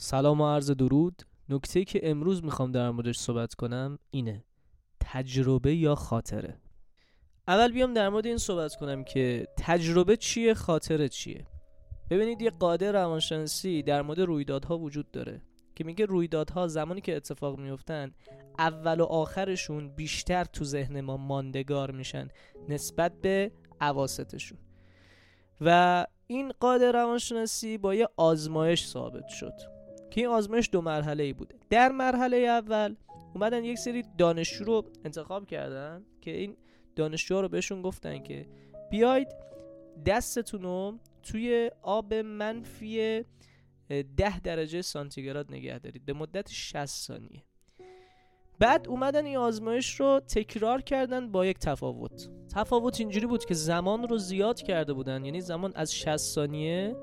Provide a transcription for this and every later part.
سلام و عرض درود. نکته که امروز می‌خوام در موردش صحبت کنم اینه تجربه یا خاطره؟ اول بیام در مورد این صحبت کنم که تجربه چیه خاطره چیه؟ ببینید یه قاعده روانشناسی در مورد رویدادها وجود داره که میگه رویدادها زمانی که اتفاق میفتن اول و آخرشون بیشتر تو ذهن ما ماندگار میشن نسبت به عواستشون و این قاعده روانشناسی با یه آزمایش ثابت شد. که این آزمایش دو مرحله ای بوده. در مرحله اول اومدن یک سری دانشجو رو انتخاب کردن که این دانشجو رو بهشون گفتن که بیاید دستتون رو توی آب منفی ده درجه سانتیگراد نگه دارید. به مدت 60 ثانیه. بعد اومدن این آزمایش رو تکرار کردن با یک تفاوت. تفاوت اینجوری بود که زمان رو زیاد کرده بودن. یعنی زمان از 60 ثانیه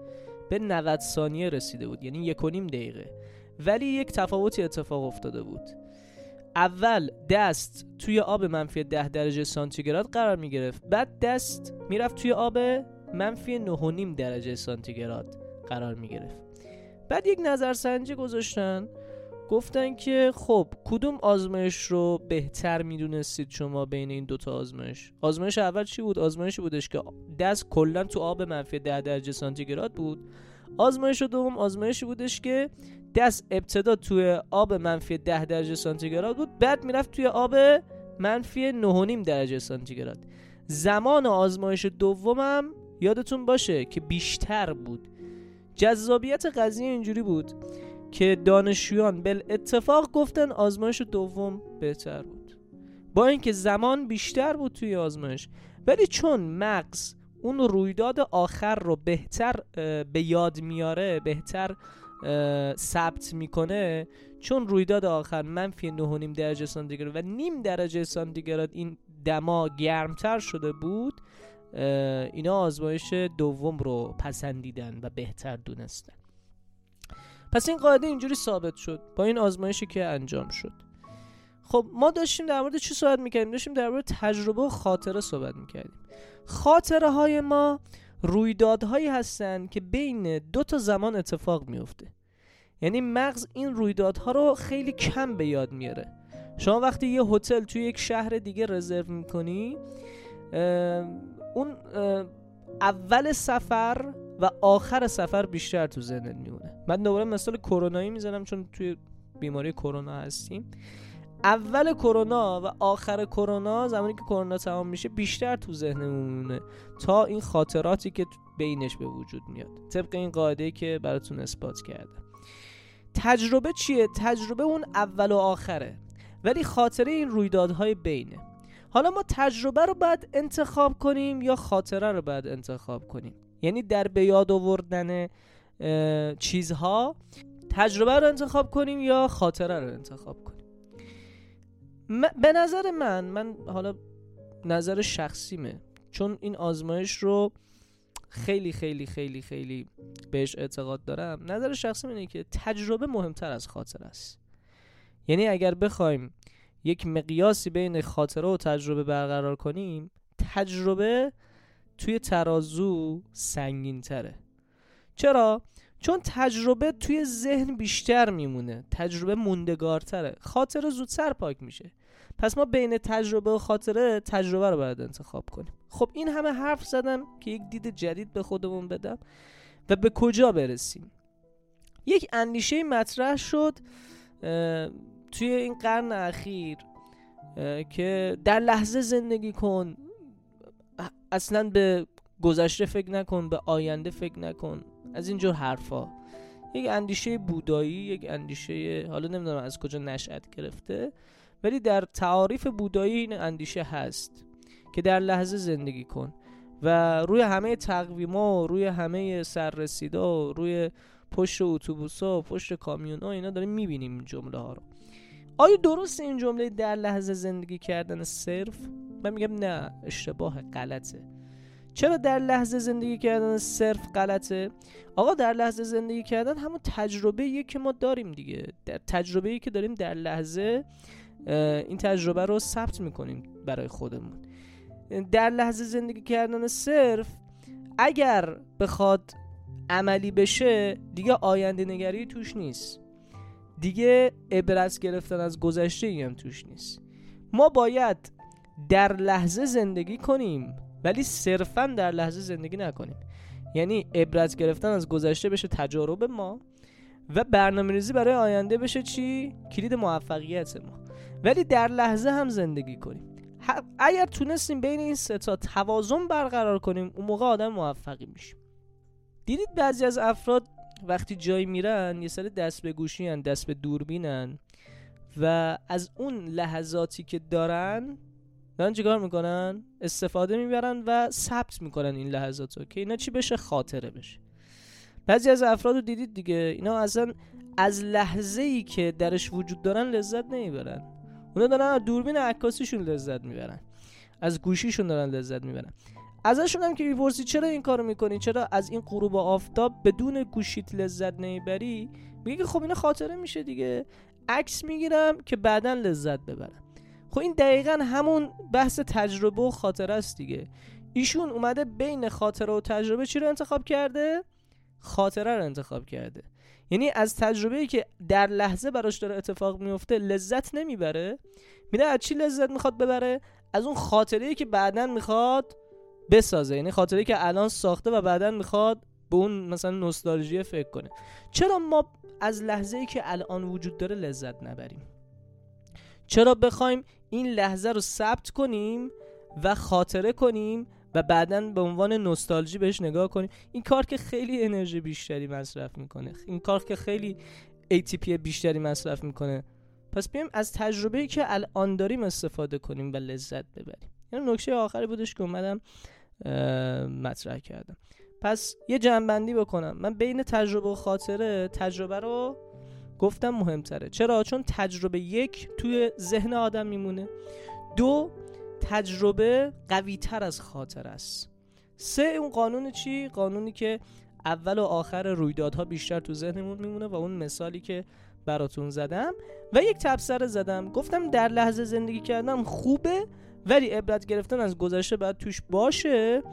به 90 ثانیه رسیده بود یعنی یک و نیم دقیقه. ولی یک تفاوتی اتفاق افتاده بود. اول دست توی آب منفی 10 درجه سانتیگراد قرار می گرفت. بعد دست می‌رفت توی آب منفی 9.5 درجه سانتیگراد قرار می گرفت. بعد یک نظرسنجی گذاشتن. گفتن که خب کدوم آزمایش رو بهتر می‌دونستید شما بین این دوتا آزمایش؟ آزمایش اول چی بود؟ آزمایشی بودش که دست کلا تو آب منفی 10 درجه سانتیگراد بود. آزمایش دوم آزمایشی بودش که دست ابتدا توی آب منفی 10 درجه سانتیگراد بود بعد می‌رفت توی آب منفی 9.5 درجه سانتیگراد. زمان آزمایش دومم یادتون باشه که بیشتر بود. جذابیت قضیه اینجوری بود. که دانشجویان بل اتفاق گفتن آزمایش دوم بهتر بود. با اینکه زمان بیشتر بود توی آزمایش ولی چون مغز اون رویداد آخر رو بهتر به یاد میاره بهتر ثبت می‌کنه چون رویداد آخر منفی 9.5 درجه سانتیگراد و نیم درجه سانتیگراد این دما گرمتر شده بود اینا آزمایش دوم رو پسندیدن و بهتر دونستن. پس این قاعده اینجوری ثابت شد با این آزمایشی که انجام شد. خب ما داشتیم در مورد چی صحبت می‌کردیم؟ داشتیم در مورد تجربه و خاطره صحبت می‌کردیم. خاطره های ما رویدادهایی هستن که بین دو تا زمان اتفاق میفته یعنی مغز این رویدادها رو خیلی کم به یاد میاره شما وقتی یه هتل توی یک شهر دیگه رزرو می‌کنی اون اول سفر و آخر سفر بیشتر تو ذهنت میمونه. من دوباره مثال کرونایی می‌زنم چون توی بیماری کرونا هستیم. اول کرونا و آخر کرونا زمانی که کرونا تمام میشه بیشتر تو ذهن میمونه تا این خاطراتی که بینش به وجود میاد. طبق این قاعده که براتون اثبات کردم. تجربه چیه؟ تجربه اون اول و آخره. ولی خاطره این رویدادهای بینه. حالا ما تجربه رو باید انتخاب کنیم یا خاطره رو باید انتخاب کنیم؟ یعنی در به یاد آوردن چیزها تجربه رو انتخاب کنیم یا خاطره رو انتخاب کنیم. به نظر من من حالا نظر شخصیمه. چون این آزمایش رو خیلی خیلی خیلی خیلی بهش اعتقاد دارم. نظر شخصی اینه که تجربه مهمتر از خاطره است. یعنی اگر بخوایم یک مقیاسی بین خاطره و تجربه برقرار کنیم تجربه توی ترازو سنگین تره چرا؟ چون تجربه توی ذهن بیشتر میمونه. تجربه موندگارتره. خاطره زودتر پاک میشه. پس ما بین تجربه و خاطره تجربه رو باید انتخاب کنیم. خب این همه حرف زدم که یک دید جدید به خودمون بدم و به کجا برسیم؟ یک اندیشه مطرح شد توی این قرن اخیر که در لحظه زندگی کن اصلا به گذشته فکر نکن به آینده فکر نکن. از اینجور حرفا. یک اندیشه بودایی یک اندیشه حالا نمی‌دونم از کجا نشأت گرفته ولی در تعاریف بودایی این اندیشه هست که در لحظه زندگی کن و روی همه تقویما روی همه سررسیدا روی پشت اتوبوسا و پشت کامیون اینا داریم می‌بینیم این جمله ها رو. آیا درست این جمله در لحظه زندگی کردن صرف؟ من میگم نه اشتباه غلطه. چرا در لحظه زندگی کردن صرف غلطه؟ آقا در لحظه زندگی کردن همون تجربه که ما داریم دیگه. در تجربه که داریم در لحظه این تجربه رو ثبت می‌کنیم برای خودمون. در لحظه زندگی کردن صرف اگر بخواد عملی بشه دیگه آینده نگری توش نیست. دیگه عبرت گرفتن از گذشته هم توش نیست. ما باید در لحظه زندگی کنیم. ولی صرفا در لحظه زندگی نکنیم. یعنی عبرت گرفتن از گذشته بشه تجارب ما و برنامه ریزی برای آینده بشه چی؟ کلید موفقیت ما. ولی در لحظه هم زندگی کنیم. اگر تونستیم بین این سه تا توازن برقرار کنیم اون موقع آدم موفقی میشیم دیدید بعضی از افراد وقتی جایی میرن یه سر دست به گوشی هن دست به دوربینن و از اون لحظاتی که دارن دارن چیکار می‌کنن؟ استفاده می‌برن و ثبت می‌کنن این لحظات رو که اینا چی بشه؟ خاطره بشه. بعضی از افراد رو دیدید دیگه. اینا اصلا از لحظه ای که درش وجود دارن لذت نمی‌برن. اونا دارن از دوربین عکاسیشون لذت می‌برن. از گوشیشون دارن لذت می‌برن. ازشون هم که می‌پرسی چرا این کارو می‌کنی؟ چرا از این غروب آفتاب بدون گوشیت لذت نمی‌بری؟ میگه خب اینا خاطره میشه دیگه. عکس می‌گیرم که بعدا لذت ببرم. خب این دقیقا همون بحث تجربه و خاطره است دیگه. ایشون اومده بین خاطره و تجربه چی رو انتخاب کرده؟ خاطره رو انتخاب کرده. یعنی از تجربه که در لحظه براش داره اتفاق میفته لذت نمی‌بره. میره از چی لذت می‌خواد ببره؟ از اون خاطره که بعدا می‌خواد بسازه. یعنی خاطره که الان ساخته و بعدا می‌خواد به اون مثلا نوستالژی فکر کنه. چرا ما از لحظه ای که الان وجود داره لذت نبریم؟ چرا بخوایم این لحظه رو ثبت کنیم و خاطره کنیم و بعدا به عنوان نوستالژی بهش نگاه کنیم. این کار که خیلی انرژی بیشتری مصرف می‌کنه. این کار که خیلی ATP بیشتری مصرف می‌کنه. پس بیایم از تجربه که الان داریم استفاده کنیم و لذت ببریم. یعنی نکته آخری بودش که اومدم مطرح کردم. پس یه جنبندی بکنم. من بین تجربه و خاطره تجربه رو گفتم مهمتره. چرا؟ چون تجربه یک توی ذهن آدم میمونه. دو تجربه قوی تر از خاطر است. سه اون قانون چی؟ قانونی که اول و آخر رویدادها بیشتر تو ذهنمون میمونه و اون مثالی که براتون زدم. و یک تبصره زدم. گفتم در لحظه زندگی کردم خوبه ولی عبرت گرفتن از گذشته باید توش باشه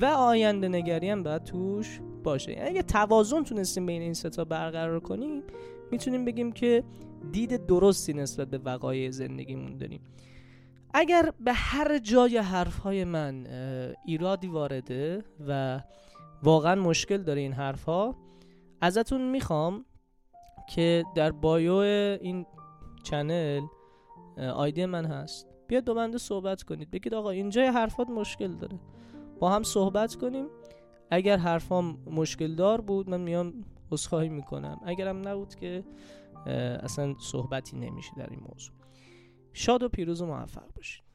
و آینده نگری هم باید توش باشه. یعنی اگه توازن تونستیم بین این ستا برقرار کنیم می‌تونیم بگیم که دید درستی نسبت به وقایع زندگیمون داریم. اگر به هر جای حرفهای من ایرادی وارده و واقعا مشکل داره این حرفها ازتون می‌خوام که در بایو این چنل آیدی من هست. بیاد دو بنده صحبت کنید. بگید آقا اینجای حرفات مشکل داره. با هم صحبت کنیم. اگر حرفام مشکل دار بود من میام عذرخواهی می‌کنم. اگرم نبود که اصلا صحبتی نمیشه در این موضوع. شاد و پیروز و موفق باشید.